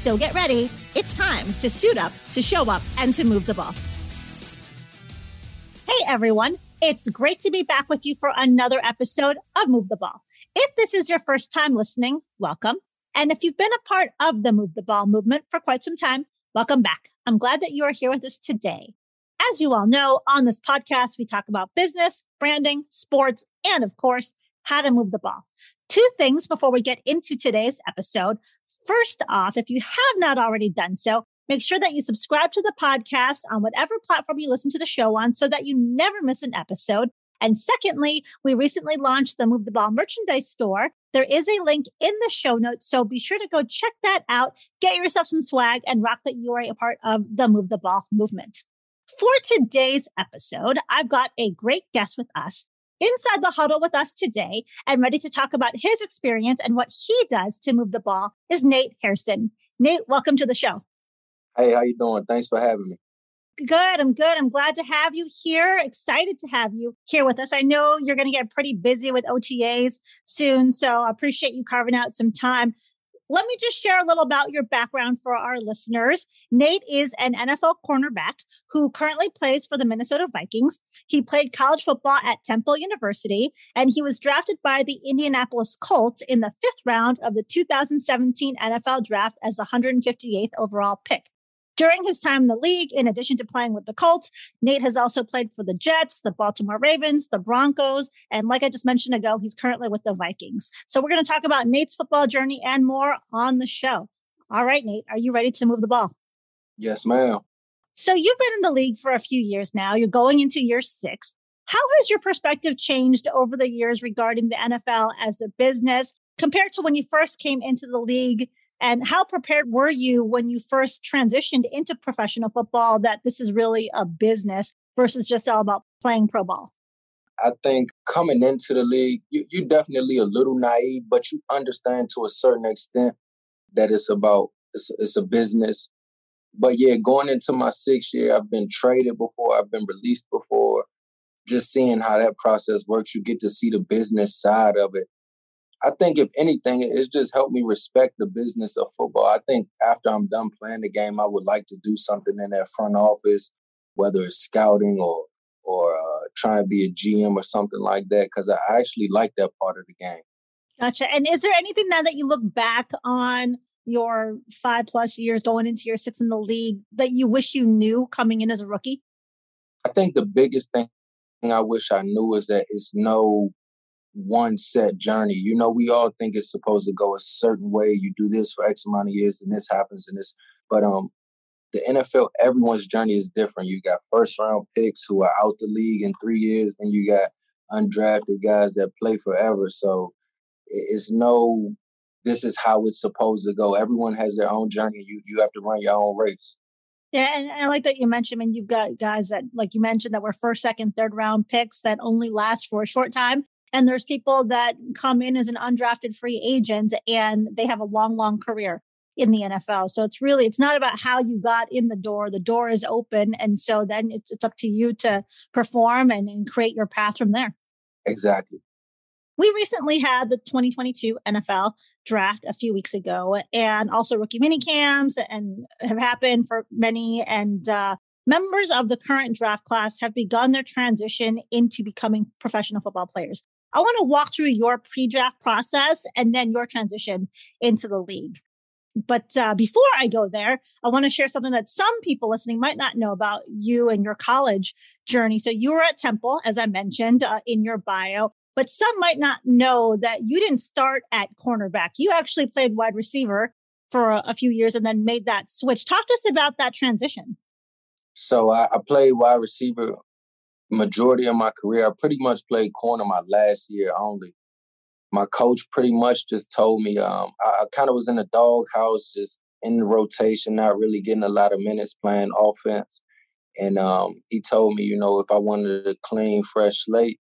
So get ready. It's time to suit up, to show up, and to move the ball. Hey, everyone. It's great to be back with you for another episode of Move the Ball. If this is your first time listening, welcome. And if you've been a part of the Move the Ball movement for quite some time, welcome back. I'm glad that you are here with us today. As you all know, on this podcast, we talk about business, branding, sports, and of course, how to move the ball. Two things before we get into today's episode. First off, if you have not already done so, make sure that you subscribe to the podcast on whatever platform you listen to the show on so that you never miss an episode. And secondly, we recently launched the Move the Ball merchandise store. There is a link in the show notes. So be sure to go check that out, get yourself some swag, and rock that you are a part of the Move the Ball movement. For today's episode, I've got a great guest with us inside the huddle with us today and ready to talk about his experience and what he does to move the ball is Nate Hairston. Nate, welcome to the show. Hey, how you doing? Thanks for having me. Good. I'm good. I'm glad to have you here. Excited to have you here with us. I know you're going to get pretty busy with OTAs soon, so I appreciate you carving out some time. Let me just share a little about your background for our listeners. Nate is an NFL cornerback who currently plays for the Minnesota Vikings. He played college football at Temple University, and he was drafted by the Indianapolis Colts in the fifth round of the 2017 NFL draft as the 158th overall pick. During his time in the league, in addition to playing with the Colts, Nate has also played for the Jets, the Baltimore Ravens, the Broncos, and like I just mentioned ago, he's currently with the Vikings. So we're going to talk about Nate's football journey and more on the show. All right, Nate, are you ready to move the ball? Yes, ma'am. So you've been in the league for a few years now. You're going into year six. How has your perspective changed over the years regarding the NFL as a business compared to when you first came into the league and how prepared were you when you first transitioned into professional football that this is really a business versus just all about playing pro ball? I think coming into the league, you, you're definitely a little naive, but you understand to a certain extent that it's about it's, it's a business. But yeah, going into my sixth year, I've been traded before, I've been released before. Just seeing how that process works, you get to see the business side of it. I think if anything, it's just helped me respect the business of football. I think after I'm done playing the game, I would like to do something in that front office, whether it's scouting or or uh, trying to be a GM or something like that, because I actually like that part of the game. Gotcha. And is there anything now that you look back on your five plus years going into your six in the league that you wish you knew coming in as a rookie? I think the biggest thing I wish I knew is that it's no one set journey. You know, we all think it's supposed to go a certain way. You do this for X amount of years and this happens and this. But um the NFL, everyone's journey is different. You got first round picks who are out the league in three years, then you got undrafted guys that play forever. So it's no this is how it's supposed to go. Everyone has their own journey. You you have to run your own race. Yeah, and I like that you mentioned. I mean, you've got guys that, like you mentioned, that were first, second, third round picks that only last for a short time. And there's people that come in as an undrafted free agent and they have a long, long career in the NFL. So it's really, it's not about how you got in the door. The door is open. And so then it's, it's up to you to perform and, and create your path from there. Exactly. We recently had the 2022 NFL draft a few weeks ago, and also rookie mini camps and have happened for many. And uh, members of the current draft class have begun their transition into becoming professional football players. I want to walk through your pre draft process and then your transition into the league. But uh, before I go there, I want to share something that some people listening might not know about you and your college journey. So you were at Temple, as I mentioned uh, in your bio, but some might not know that you didn't start at cornerback. You actually played wide receiver for a, a few years and then made that switch. Talk to us about that transition. So I, I played wide receiver majority of my career. I pretty much played corner my last year only. My coach pretty much just told me um, I, I kind of was in a doghouse, just in the rotation, not really getting a lot of minutes playing offense. And um, he told me, you know, if I wanted a clean, fresh slate,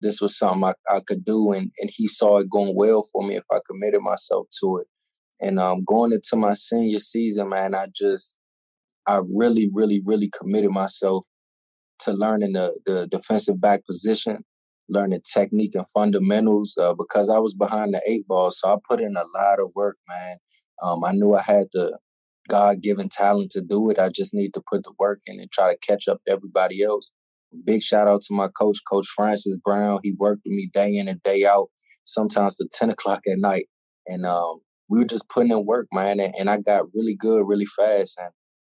this was something I, I could do. And, and he saw it going well for me if I committed myself to it. And um, going into my senior season, man, I just, I really, really, really committed myself to learning the, the defensive back position, learning technique and fundamentals uh, because I was behind the eight ball. So I put in a lot of work, man. Um, I knew I had the God given talent to do it. I just need to put the work in and try to catch up to everybody else. Big shout out to my coach, Coach Francis Brown. He worked with me day in and day out, sometimes to 10 o'clock at night. And um, we were just putting in work, man. And, and, I got really good really fast. And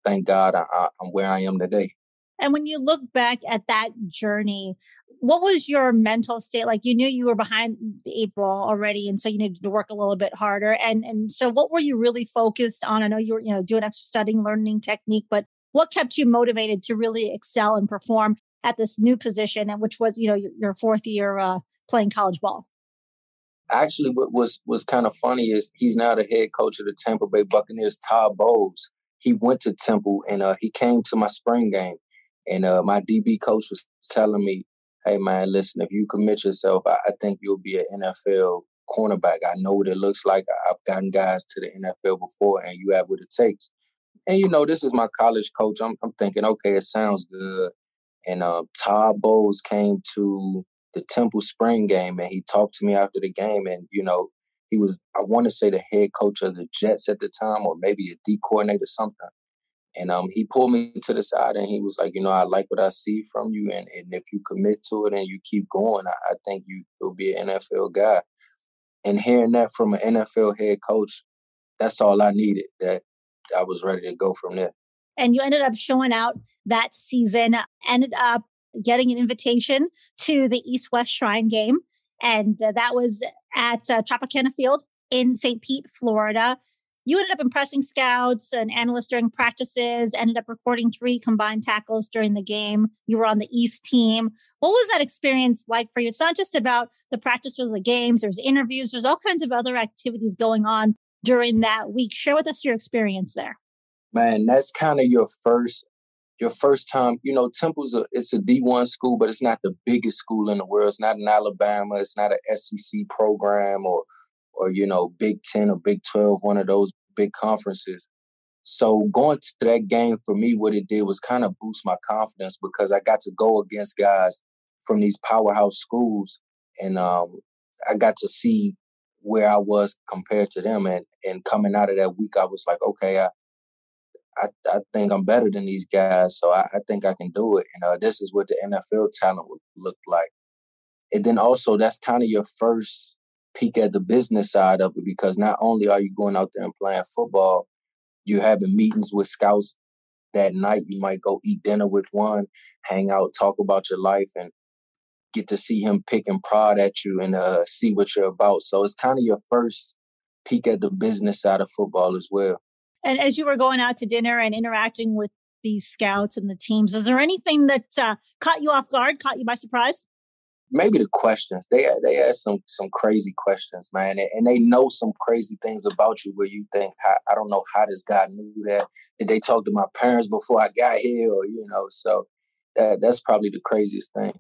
thank God I, I, I'm where I am today. And when you look back at that journey, what was your mental state like? You knew you were behind the eight ball already and so you needed to work a little bit harder. And and so what were you really focused on? I know you were you know doing extra studying learning technique but what kept you motivated to really excel and perform at this new position and which was you know your, your fourth year uh, playing college ball? Actually what was was kind of funny is he's now the head coach of the tampa bay buccaneers todd bowles. He went to temple and uh, he came to my spring game and uh, my db coach was telling me hey man, listen, if you commit yourself, I, I think you'll be an NFL cornerback. I know what it looks like. I've gotten guys to the NFL before, and you have what it takes. And you know, this is my college coach. I'm, I'm thinking, okay, it sounds good. And uh, Todd Bowles came to the Temple Spring game, and he talked to me after the game. And you know, he was, I want to say, the head coach of the Jets at the time, or maybe a D coordinator, something. And um, he pulled me to the side and he was like, you know, I like what I see from you, and, and if you commit to it and you keep going, I, I think you will be an NFL guy. And hearing that from an NFL head coach, that's all I needed. That I was ready to go from there. And you ended up showing out that season. Ended up getting an invitation to the East West Shrine game, and uh, that was at uh, Tropicana Field in St. Pete, Florida you ended up impressing scouts and analysts during practices, ended up recording three combined tackles during the game. You were on the East team. What was that experience like for you? It's not just about the practices, the games, there's interviews, there's all kinds of other activities going on during that week. Share with us your experience there. Man, that's kind of your first your first time, you know, Temple's a it's a D1 school, but it's not the biggest school in the world. It's not in Alabama, it's not an SEC program or or you know Big Ten or Big Twelve, one of those big conferences. So going to that game for me, what it did was kind of boost my confidence because I got to go against guys from these powerhouse schools, and um, I got to see where I was compared to them. And and coming out of that week, I was like, okay, I I, I think I'm better than these guys, so I, I think I can do it. And uh, this is what the NFL talent would look like. And then also, that's kind of your first peek at the business side of it because not only are you going out there and playing football, you're having meetings with scouts that night. You might go eat dinner with one, hang out, talk about your life, and get to see him pick and prod at you and uh, see what you're about. So it's kind of your first peek at the business side of football as well. And as you were going out to dinner and interacting with these scouts and the teams, is there anything that uh, caught you off guard, caught you by surprise? Maybe the questions they they ask some some crazy questions, man, and they know some crazy things about you where you think I don't know how this guy knew that. Did they talk to my parents before I got here, or you know? So that that's probably the craziest thing.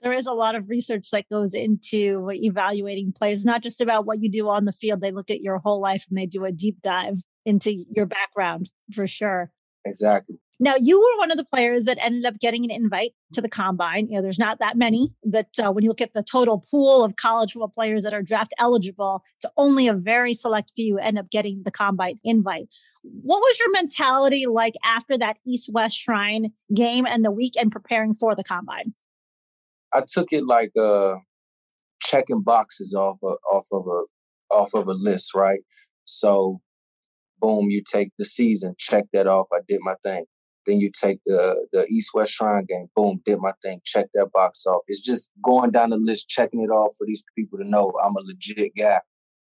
There is a lot of research that goes into evaluating players, not just about what you do on the field. They look at your whole life and they do a deep dive into your background for sure. Exactly. Now, you were one of the players that ended up getting an invite to the combine. You know, there's not that many that uh, when you look at the total pool of college football players that are draft eligible, it's only a very select few end up getting the combine invite. What was your mentality like after that East West Shrine game and the weekend preparing for the combine? I took it like uh, checking boxes off of, off of a off of a list, right? So, boom, you take the season, check that off. I did my thing then you take the the East West Shrine game. Boom, did my thing. Check that box off. It's just going down the list, checking it off for these people to know I'm a legit guy.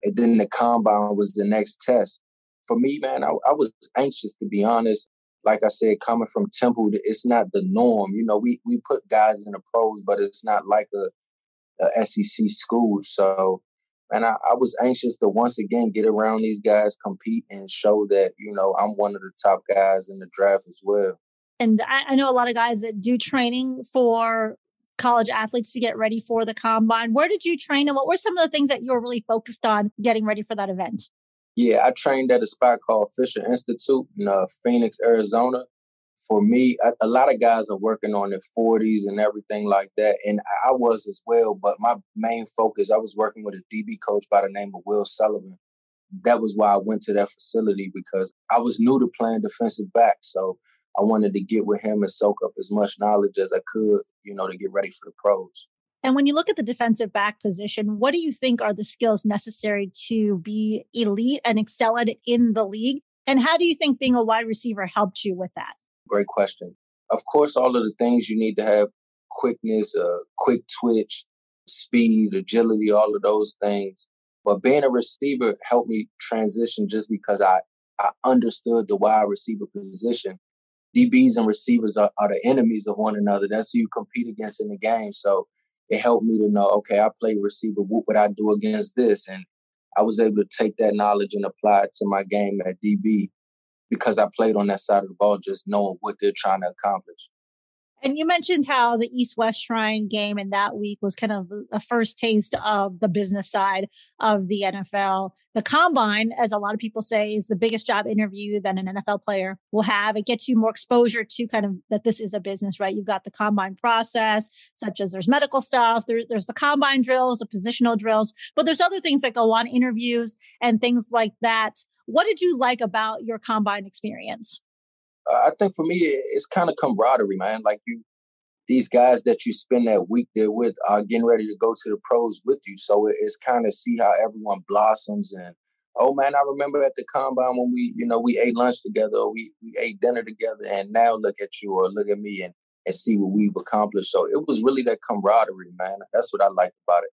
And then the combine was the next test. For me, man, I, I was anxious to be honest. Like I said, coming from Temple, it's not the norm. You know, we we put guys in the pros, but it's not like a, a SEC school. So and I, I, was anxious to once again get around these guys, compete, and show that you know I'm one of the top guys in the draft as well. And I, I know a lot of guys that do training for college athletes to get ready for the combine. Where did you train, and what were some of the things that you were really focused on getting ready for that event? Yeah, I trained at a spot called Fischer Institute in uh, Phoenix, Arizona for me, a, a, lot of guys are working on their 40s and everything like that. And I was as well. But my main focus, I was working with a DB coach by the name of Will Sullivan. That was why I went to that facility because I was new to playing defensive back. So I wanted to get with him and soak up as much knowledge as I could, you know, to get ready for the pros. And when you look at the defensive back position, what do you think are the skills necessary to be elite and excel at in the league? And how do you think being a wide receiver helped you with that? Great question. Of course, all of the things you need to have quickness, uh, quick twitch, speed, agility, all of those things. But being a receiver helped me transition just because I, I understood the wide receiver position. DBs and receivers are, are the enemies of one another. That's who you compete against in the game. So it helped me to know, okay, I play receiver. What would I do against this? And I was able to take that knowledge and apply it to my game at DB because I played on that side of the ball, just knowing what they're trying to accomplish. And you mentioned how the East West Shrine game in that week was kind of a first taste of the business side of the NFL. The combine, as a lot of people say, is the biggest job interview that an NFL player will have. It gets you more exposure to kind of that this is a business, right? You've got the combine process, such as there's medical stuff, there, there's the combine drills, the positional drills, but there's other things that go on, interviews and things like that. What did you like about your combine experience? I think for me, it's kind of camaraderie, man. Like you, these guys that you spend that week there with are getting ready to go to the pros with you. So it's kind of see how everyone blossoms. And oh man, I remember at the combine when we, you know, we ate lunch together, or we we ate dinner together, and now look at you or look at me and and see what we've accomplished. So it was really that camaraderie, man. That's what I liked about it.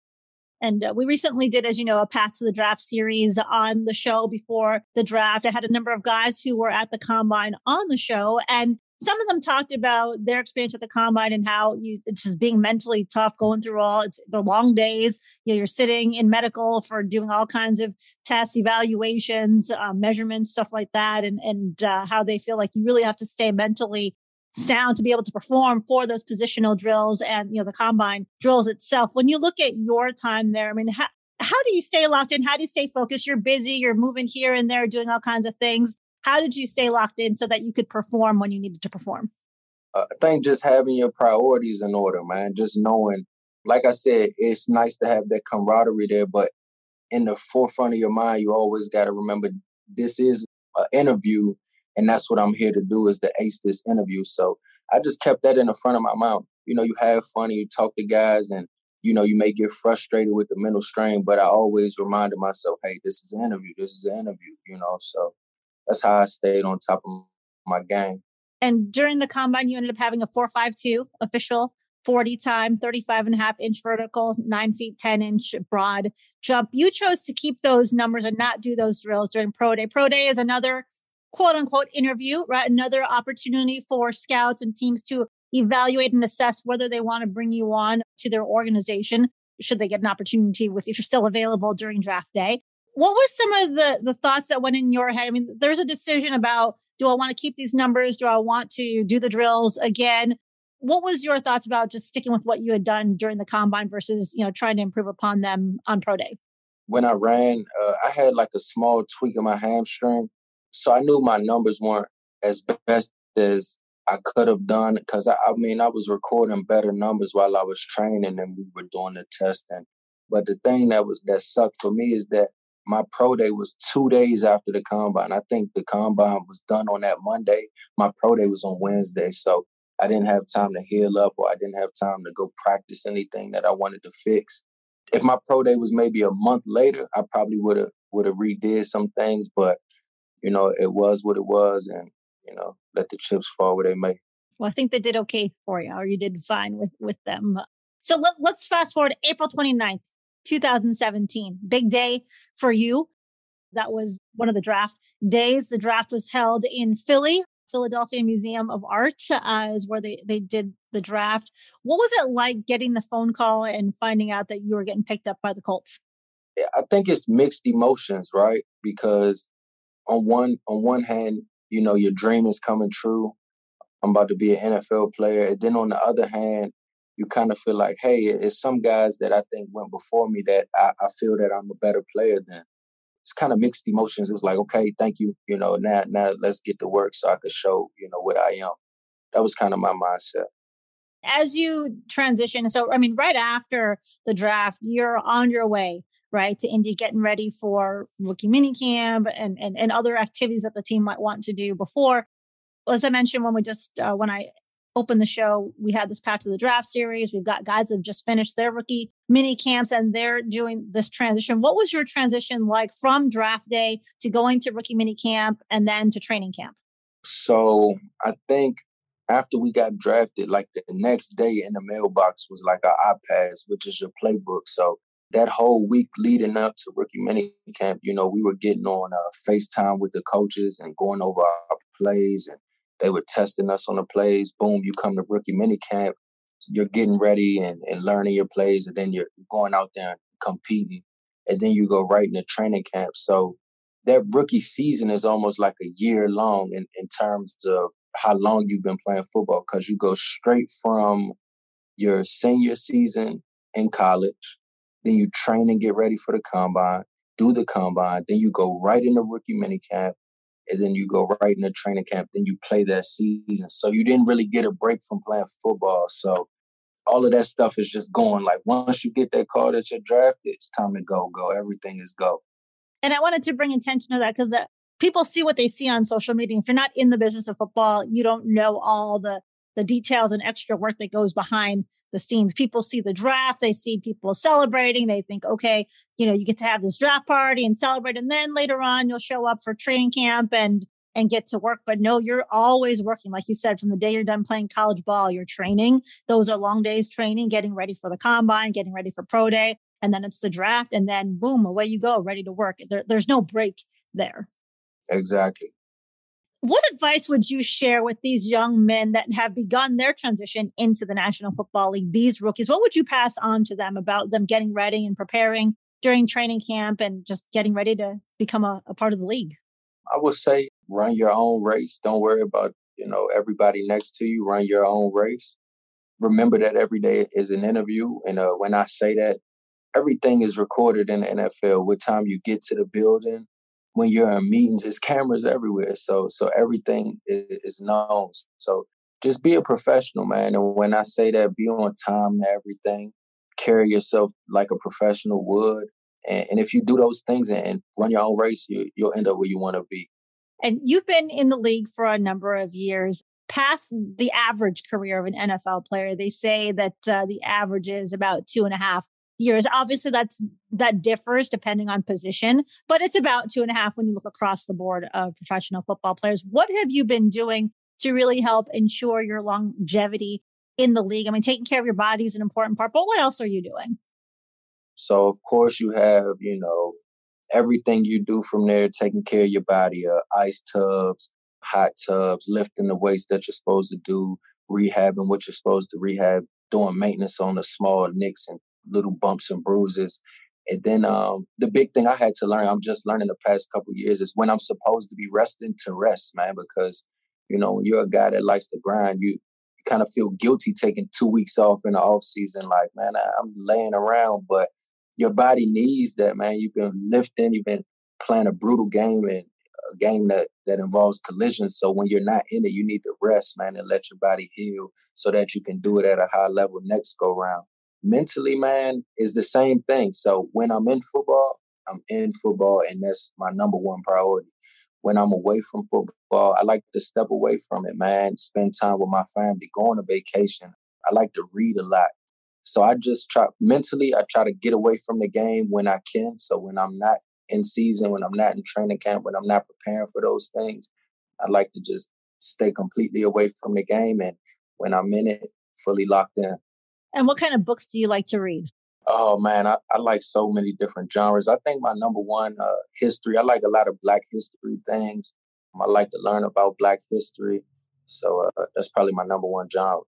And uh, we recently did, as you know, a Path to the Draft series on the show before the draft. I had a number of guys who were at the combine on the show, and some of them talked about their experience at the combine and how you it's just being mentally tough going through all it's the long days you know you're sitting in medical for doing all kinds of tests evaluations uh, measurements stuff like that and and uh, how they feel like you really have to stay mentally sound to be able to perform for those positional drills and you know the combine drills itself. When you look at your time there i mean how, how do you stay locked in? How do you stay focused? You're busy you're moving here and there doing all kinds of things. How did you stay locked in so that you could perform when you needed to perform? Uh, i think just having your priorities in order man. Just knowing like i said it's nice to have that camaraderie there but in the forefront of your mind you always got to remember this is an interview and that's what I'm here to do is to ace this interview. So I just kept that in the front of my mind. You know, you have fun and you talk to guys and you know, you may get frustrated with the mental strain, but I always reminded myself, hey, this is an interview. This is an interview, you know. So that's how I stayed on top of my game. And during the combine, you ended up having a 452 official 40 time, 35 and a half inch vertical, nine feet, 10 inch broad jump. You chose to keep those numbers and not do those drills during Pro Day. Pro Day is another quote unquote interview, right? Another opportunity for scouts and teams to evaluate and assess whether they want to bring you on to their organization should they get an opportunity with if you're still available during draft day. What was some of the the thoughts that went in your head? I mean there's a decision about do i want to keep these numbers? Do i want to do the drills again? What was your thoughts about just sticking with what you had done during the combine versus you know trying to improve upon them on pro day? When i ran uh, i had like a small tweak in my hamstring so I knew my numbers weren't as best as I could have done because I, I, mean I was recording better numbers while I was training and we were doing the testing. But the thing that was that sucked for me is that my pro day was two days after the combine. I think the combine was done on that Monday. My pro day was on Wednesday, so I didn't have time to heal up or I didn't have time to go practice anything that I wanted to fix. If my pro day was maybe a month later, I probably would have would have redid some things, but you know, it was what it was and, you know, let the chips fall where they may. Well, I think they did okay for you, or you did fine with with them. So let, let's fast forward April 29th, 2017. Big day for you. That was one of the draft days. The draft was held in Philly. Philadelphia Museum of Art uh, is where they, they did the draft. What was it like getting the phone call and finding out that you were getting picked up by the Colts? I think it's mixed emotions, right? Because on one on one hand, you know, your dream is coming true. I'm about to be an NFL player. And then on the other hand, you kind of feel like, hey, it's some guys that I think went before me that I, I feel that I'm a better player than. It's kind of mixed emotions. It was like, okay, thank you. You know, now now let's get to work so I could show, you know, what I am. That was kind of my mindset as you transition so i mean right after the draft you're on your way right to indy getting ready for rookie mini camp and, and and other activities that the team might want to do before. As i mentioned when we just uh, when i opened the show we had this Path to the Draft series. We've got guys that have just finished their rookie mini camps and they're doing this transition. What was your transition like from draft day to going to rookie mini camp and then to training camp? So i think after we got drafted, like the next day in the mailbox was like our iPads, which is your playbook. So that whole week leading up to rookie mini camp, you know, we were getting on uh, FaceTime with the coaches and going over our plays, and they were testing us on the plays. Boom, you come to rookie mini camp, you're getting ready and, and learning your plays, and then you're going out there and competing, and then you go right into training camp. So that rookie season is almost like a year long in, in terms of how long you've been playing football because you go straight from your senior season in college, then you train and get ready for the combine, do the combine, then you go right into rookie mini camp, and then you go right into training camp, then you play that season. So you didn't really get a break from playing football. So all of that stuff is just going. Like once you get that call that you're drafted, it's time to go, go. Everything is go. And I wanted to bring attention to that because uh, people see what they see on social media. If you're not in the business of football, you don't know all the the details and extra work that goes behind the scenes. People see the draft, they see people celebrating, they think, okay, you know, you get to have this draft party and celebrate, and then later on you'll show up for training camp and and get to work. But no, you're always working, like you said, from the day you're done playing college ball, you're training. Those are long days training, getting ready for the combine, getting ready for pro day, and then it's the draft, and then boom, away you go, ready to work. There, there's no break there. Exactly. What advice would you share with these young men that have begun their transition into the National Football League, these rookies? What would you pass on to them about them getting ready and preparing during training camp and just getting ready to become a, a part of the league? I would say run your own race. Don't worry about, you know, everybody next to you. Run your own race. Remember that every day is an interview. And uh, when I say that, everything is recorded in the NFL. What time you get to the building, when you're in meetings, there's cameras everywhere. So so everything is, is known. So just be a professional, man. And when I say that, be on time to everything. Carry yourself like a professional would. And, and if you do those things and, and run your own race, you, you'll end up where you want to be. And you've been in the league for a number of years past the average career of an NFL player. They say that uh, the average is about two and a half years. Obviously, that's that differs depending on position, but it's about two and a half when you look across the board of professional football players. What have you been doing to really help ensure your longevity in the league? I mean, taking care of your body is an important part, but what else are you doing? So, of course, you have, you know, everything you do from there, taking care of your body, uh, ice tubs, hot tubs, lifting the weights that you're supposed to do, rehabbing what you're supposed to rehab, doing maintenance on the small nicks and little bumps and bruises. And then um, the big thing I had to learn, I'm just learning the past couple years, is when I'm supposed to be resting to rest, man. Because you know, when you're a guy that likes to grind, you, you kind of feel guilty taking two weeks off in the off season. Like, man, I, I'm laying around, but your body needs that, man. You've been lifting, you've been playing a brutal game and a game that that involves collisions. So when you're not in it, you need to rest, man, and let your body heal so that you can do it at a high level next go round mentally, man, is the same thing. So when I'm in football, I'm in football, and that's my number one priority. When I'm away from football, I like to step away from it, man, spend time with my family, go on a vacation. I like to read a lot. So I just try mentally, I try to get away from the game when I can. So when I'm not in season, when I'm not in training camp, when I'm not preparing for those things, I like to just stay completely away from the game. And when I'm in it, fully locked in. And what kind of books do you like to read? Oh man, I, I like so many different genres. I think my number one uh, history. I like a lot of Black history things. I like to learn about Black history, so uh, that's probably my number one genre.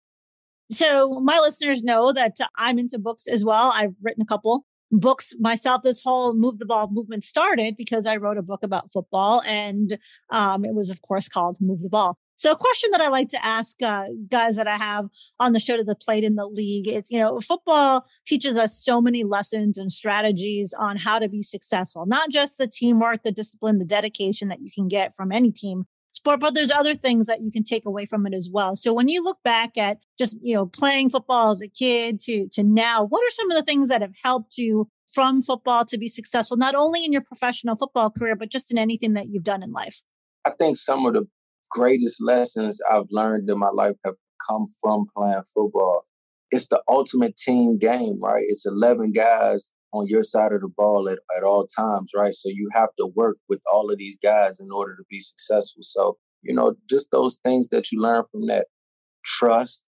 So my listeners know that I'm into books as well. I've written a couple books myself. This whole move the ball movement started because I wrote a book about football, and um, it was, of course, called Move the Ball. So, a question that I like to ask uh, guys that I have on the show to the plate in the league is, you know, football teaches us so many lessons and strategies on how to be successful, not just the teamwork, the discipline, the dedication that you can get from any team sport, but there's other things that you can take away from it as well. So when you look back at just, you know, playing football as a kid to to now, what are some of the things that have helped you from football to be successful, not only in your professional football career, but just in anything that you've done in life? I think some of the greatest lessons I've learned in my life have come from playing football. It's the ultimate team game, right? It's 11 guys on your side of the ball at, at all times, right? So you have to work with all of these guys in order to be successful. So, you know, just those things that you learn from that trust,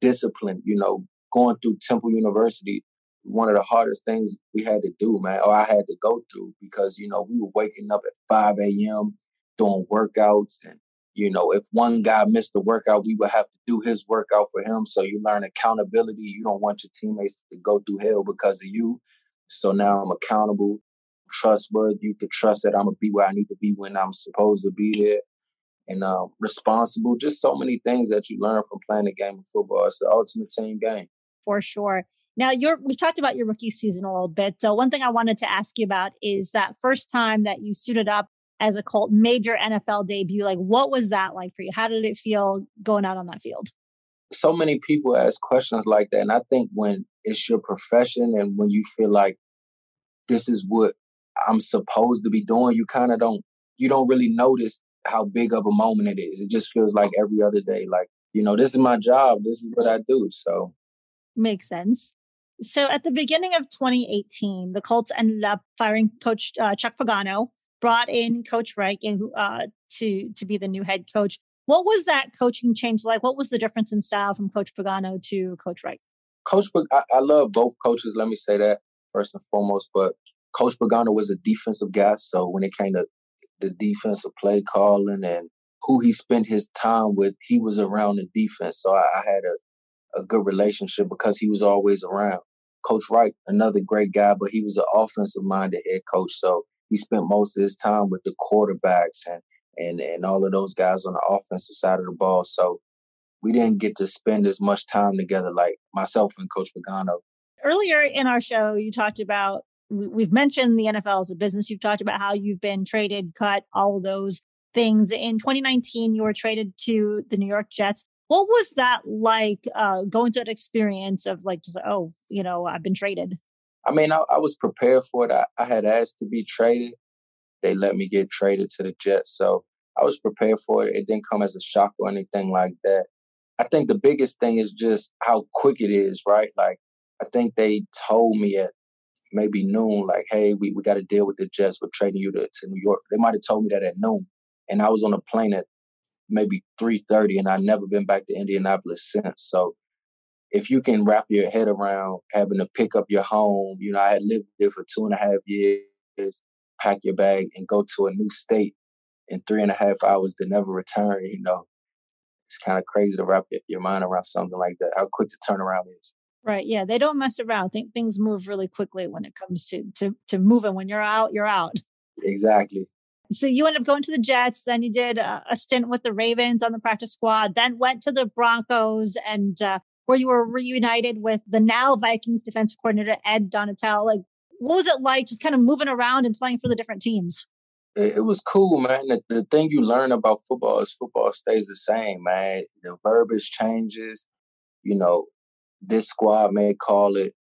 discipline, you know, going through Temple University, one of the hardest things we had to do, man, or I had to go through because, you know, we were waking up at 5 a.m. doing workouts and you know, if one guy missed the workout, we would have to do his workout for him. So you learn accountability. You don't want your teammates to go through hell because of you. So now I'm accountable, trustworthy. You can trust that I'm gonna be where I need to be when I'm supposed to be there, and uh, responsible. Just so many things that you learn from playing the game of football. It's the ultimate team game. For sure. Now, you're, we've talked about your rookie season a little bit. So, one thing I wanted to ask you about is that first time that you suited up as a Colt major NFL debut. Like, what was that like for you? How did it feel going out on that field? So many people ask questions like that. And I think when it's your profession and when you feel like this is what I'm supposed to be doing, you kind of don't, you don't really notice how big of a moment it is. It just feels like every other day. Like, you know, this is my job. This is what I do. So, makes sense. So, at the beginning of 2018, the Colts ended up firing Coach uh, Chuck Pagano brought in Coach Reich uh, to to be the new head coach. What was that coaching change like? What was the difference in style from Coach Pagano to Coach Reich? Coach, I, I love both coaches. Let me say that first and foremost. But Coach Pagano was a defensive guy, so when it came to the defensive play calling and who he spent his time with, he was around the defense. So I, I had a, a good relationship because he was always around. Coach Reich, another great guy, but he was an offensive minded head coach. So he spent most of his time with the quarterbacks and and and all of those guys on the offensive side of the ball. So we didn't get to spend as much time together like myself and Coach Pagano. Earlier in our show, you talked about we've mentioned the NFL as a business. You've talked about how you've been traded, cut, all of those things. In 2019, you were traded to the New York Jets. What was that like uh, going through that experience of like just oh, you know, I've been traded? I mean, I, I was prepared for it. I, I, had asked to be traded. They let me get traded to the Jets. So I was prepared for it. It didn't come as a shock or anything like that. I think the biggest thing is just how quick it is, right? Like, I think they told me at maybe noon, like, hey, we, we got to deal with the Jets. We're trading you to, to New York. They might have told me that at noon. And I was on a plane at maybe 3.30 and I've never been back to Indianapolis since. So if you can wrap your head around having to pick up your home, you know, I had lived there for two and a half years, pack your bag and go to a new state in three and a half hours to never return, you know, it's kind of crazy to wrap your mind around something like that, how quick the turnaround is. Right. Yeah. They don't mess around. think things move really quickly when it comes to, to, to moving. When you're out, you're out. Exactly. So you ended up going to the Jets. Then you did a, a stint with the Ravens on the practice squad. Then went to the Broncos and uh, where you were reunited with the now Vikings defensive coordinator, Ed Donatell. Like, what was it like just kind of moving around and playing for the different teams? It, it was cool, man. The, the thing you learn about football is football stays the same, man. The verbiage changes. You know, this squad may call it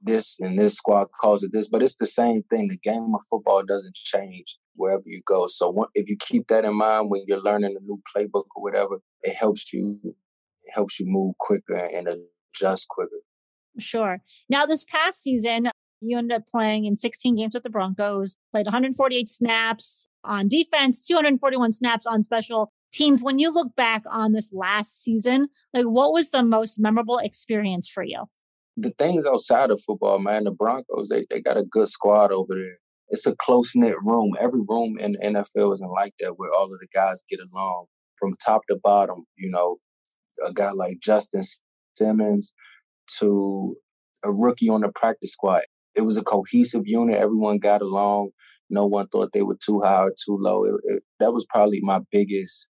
this and this squad calls it this, but it's the same thing. The game of football doesn't change wherever you go. So if you keep that in mind when you're learning a new playbook or whatever, it helps you helps you move quicker and adjust quicker. Sure. Now, this past season, you ended up playing in 16 games with the Broncos, played 148 snaps on defense, 241 snaps on special teams. When you look back on this last season, like what was the most memorable experience for you? The things outside of football, man, the Broncos, they, they got a good squad over there. It's a close knit room. Every room in the NFL isn't like that where all of the guys get along from top to bottom. You know, a guy like Justin Simmons to a rookie on the practice squad. it was a cohesive unit. Everyone got along. No one thought they were too high or too low. It, it, that was probably my biggest,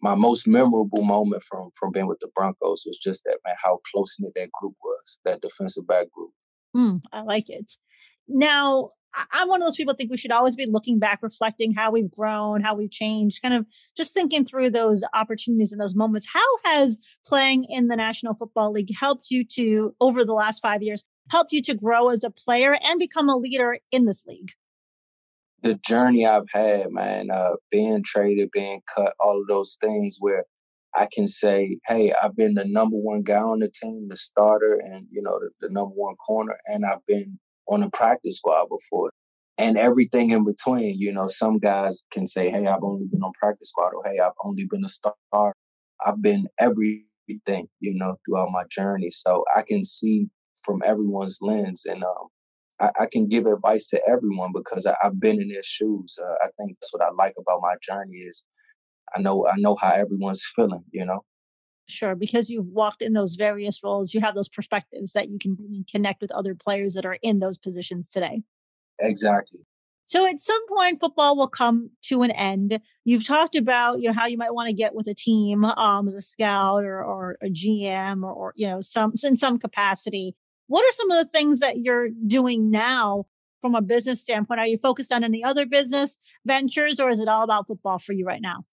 my most memorable moment from from being with the Broncos was just that man, how close knit that group was, that defensive back group. Mm, I like it. Now, I'm one of those people think we should always be looking back, reflecting how we've grown, how we've changed, kind of just thinking through those opportunities and those moments. How has playing in the National Football League helped you to, over the last five years, helped you to grow as a player and become a leader in this league? The journey I've had, man, uh, being traded, being cut, all of those things where I can say, hey, I've been the number one guy on the team, the starter, and you know the, the number one corner, and I've been on a practice squad before, and everything in between. You know, some guys can say, hey, I've only been on practice squad, or hey, I've only been a star. I've been everything, you know, throughout my journey, so I can see from everyone's lens, and um, I, I, can give advice to everyone because I, have been in their shoes. Uh, I think that's what I like about my journey is I know I know how everyone's feeling, you know. Sure, because you've walked in those various roles, you have those perspectives that you can connect with other players that are in those positions today. Exactly. So at some point, football will come to an end. You've talked about you know how you might want to get with a team um, as a scout or, or a GM or, or you know some in some capacity. What are some of the things that you're doing now from a business standpoint? Are you focused on any other business ventures, or is it all about football for you right now?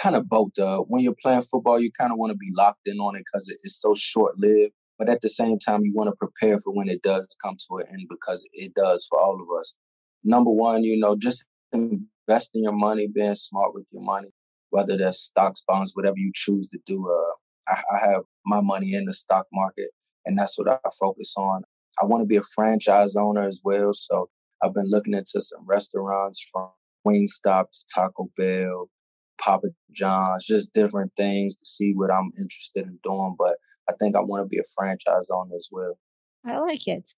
Kind of both. Uh, when you're playing football, you kind of want to be locked in on it because it's so short lived. But at the same time, you want to prepare for when it does come to an end because it does for all of us. Number one, you know, just investing your money, being smart with your money, whether that's stocks, bonds, whatever you choose to do. Uh, I, I have my money in the stock market, and that's what I focus on. I want to be a franchise owner as well. So I've been looking into some restaurants from Wingstop to Taco Bell Papa John's, just different things to see what I'm interested in doing. But I think I want to be a franchise owner as well. I like it.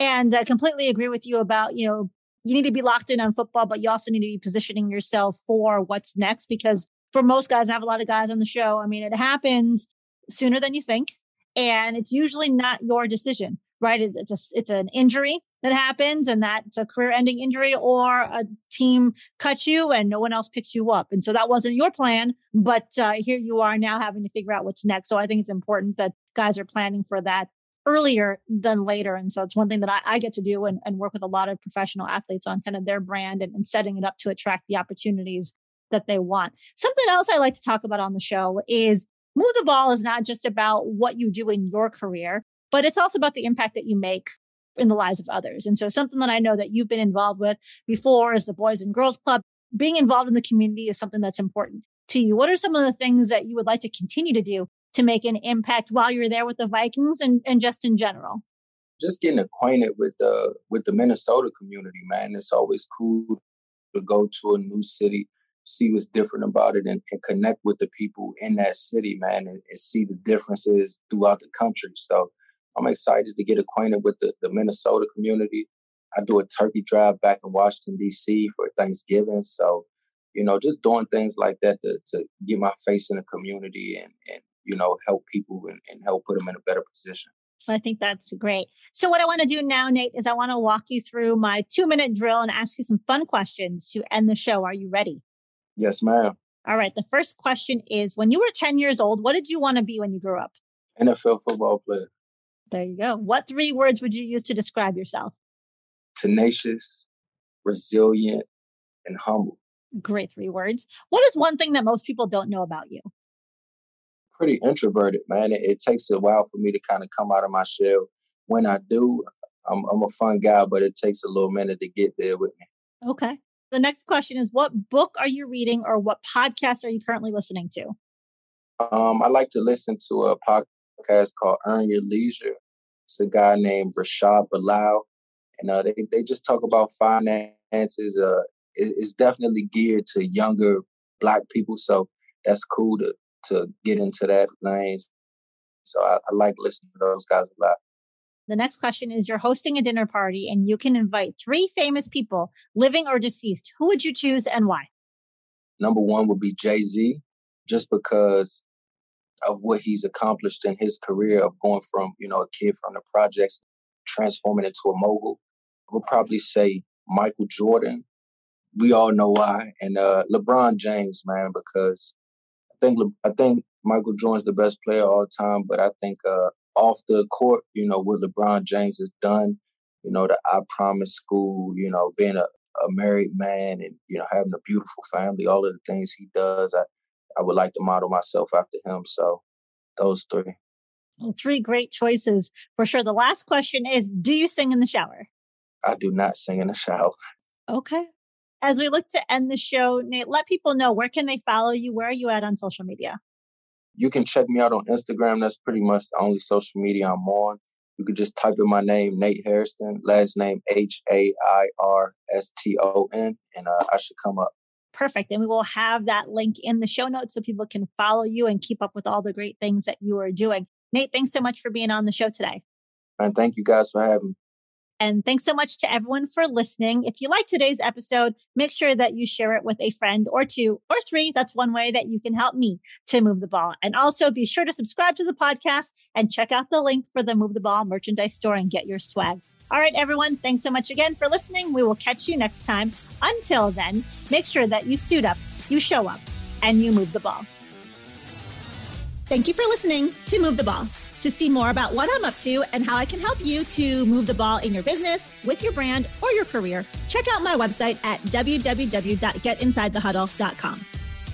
And I completely agree with you about, you know, you need to be locked in on football, but you also need to be positioning yourself for what's next because for most guys, I have a lot of guys on the show. I mean, it happens sooner than you think, and it's usually not your decision, right? It's a, it's an injury that happens and that's a career ending injury or a team cuts you and no one else picks you up. And so that wasn't your plan, but uh, here you are now having to figure out what's next. So I think it's important that guys are planning for that earlier than later. And so it's one thing that I, I get to do and, and, work with a lot of professional athletes on kind of their brand and, and setting it up to attract the opportunities that they want. Something else I like to talk about on the show is move the ball is not just about what you do in your career, but it's also about the impact that you make in the lives of others. And so something that I know that you've been involved with before is the Boys and Girls Club. Being involved in the community is something that's important to you. What are some of the things that you would like to continue to do to make an impact while you're there with the Vikings and, and just in general? Just getting acquainted with the with the Minnesota community, man. It's always cool to go to a new city, see what's different about it, and, and connect with the people in that city, man, and, and see the differences throughout the country. So I'm excited to get acquainted with the, the Minnesota community. I do a turkey drive back in Washington, D.C. for Thanksgiving. So, you know, just doing things like that to, to get my face in the community and, and you know, help people and, and help put them in a better position. I think that's great. So, what I want to do now, Nate, is I want to walk you through my two minute drill and ask you some fun questions to end the show. Are you ready? Yes, ma'am. All right. The first question is When you were 10 years old, what did you want to be when you grew up? NFL football player. There you go. What three words would you use to describe yourself? Tenacious, resilient, and humble. Great three words. What is one thing that most people don't know about you? Pretty introverted, man. It, it takes a while for me to kind of come out of my shell. When I do, I'm, I'm a fun guy, but it takes a little minute to get there with me. Okay. The next question is What book are you reading or what podcast are you currently listening to? Um, I like to listen to a podcast podcast called Earn Your Leisure. It's a guy named Rashad Bilal, and uh, they they just talk about finances. Uh, it, it's definitely geared to younger Black people, so that's cool to to get into that lane. So I, I like listening to those guys a lot. The next question is You're hosting a dinner party and you can invite three famous people, living or deceased. Who would you choose and why? Number one would be Jay Z, just because of what he's accomplished in his career of going from, you know, a kid from the projects, transforming into a mogul. I would probably say Michael Jordan. We all know why, and uh, LeBron James, man, because I think Le- I think Michael Jordan's the best player all time, but I think uh, off the court, you know, what LeBron James has done, you know, the I Promise School, you know, being a, a married man and you know having a beautiful family, all of the things he does, I I would like to model myself after him. So those three. Well, three great choices for sure. The last question is Do you sing in the shower? I do not sing in the shower. Okay. As we look to end the show, Nate, let people know where can they follow you? Where are you at on social media? You can check me out on Instagram. That's pretty much the only social media I'm on. You could just type in my name, Nate Hairston, last name H A I R S T O N, and uh, I should come up. Perfect. And we will have that link in the show notes so people can follow you and keep up with all the great things that you are doing. Nate, thanks so much for being on the show today. And thank you guys for having me. And thanks so much to everyone for listening. If you like today's episode, make sure that you share it with a friend or two or three. That's one way that you can help me to move the ball. And also be sure to subscribe to the podcast and check out the link for the Move the Ball merchandise store and get your swag. All right, everyone, thanks so much again for listening. We will catch you next time. Until then, make sure that you suit up, you show up, and you move the ball. Thank you for listening to Move the Ball. To see more about what I'm up to and how I can help you to move the ball in your business, with your brand, or your career, check out my website at www.getinsidethehuddle.com.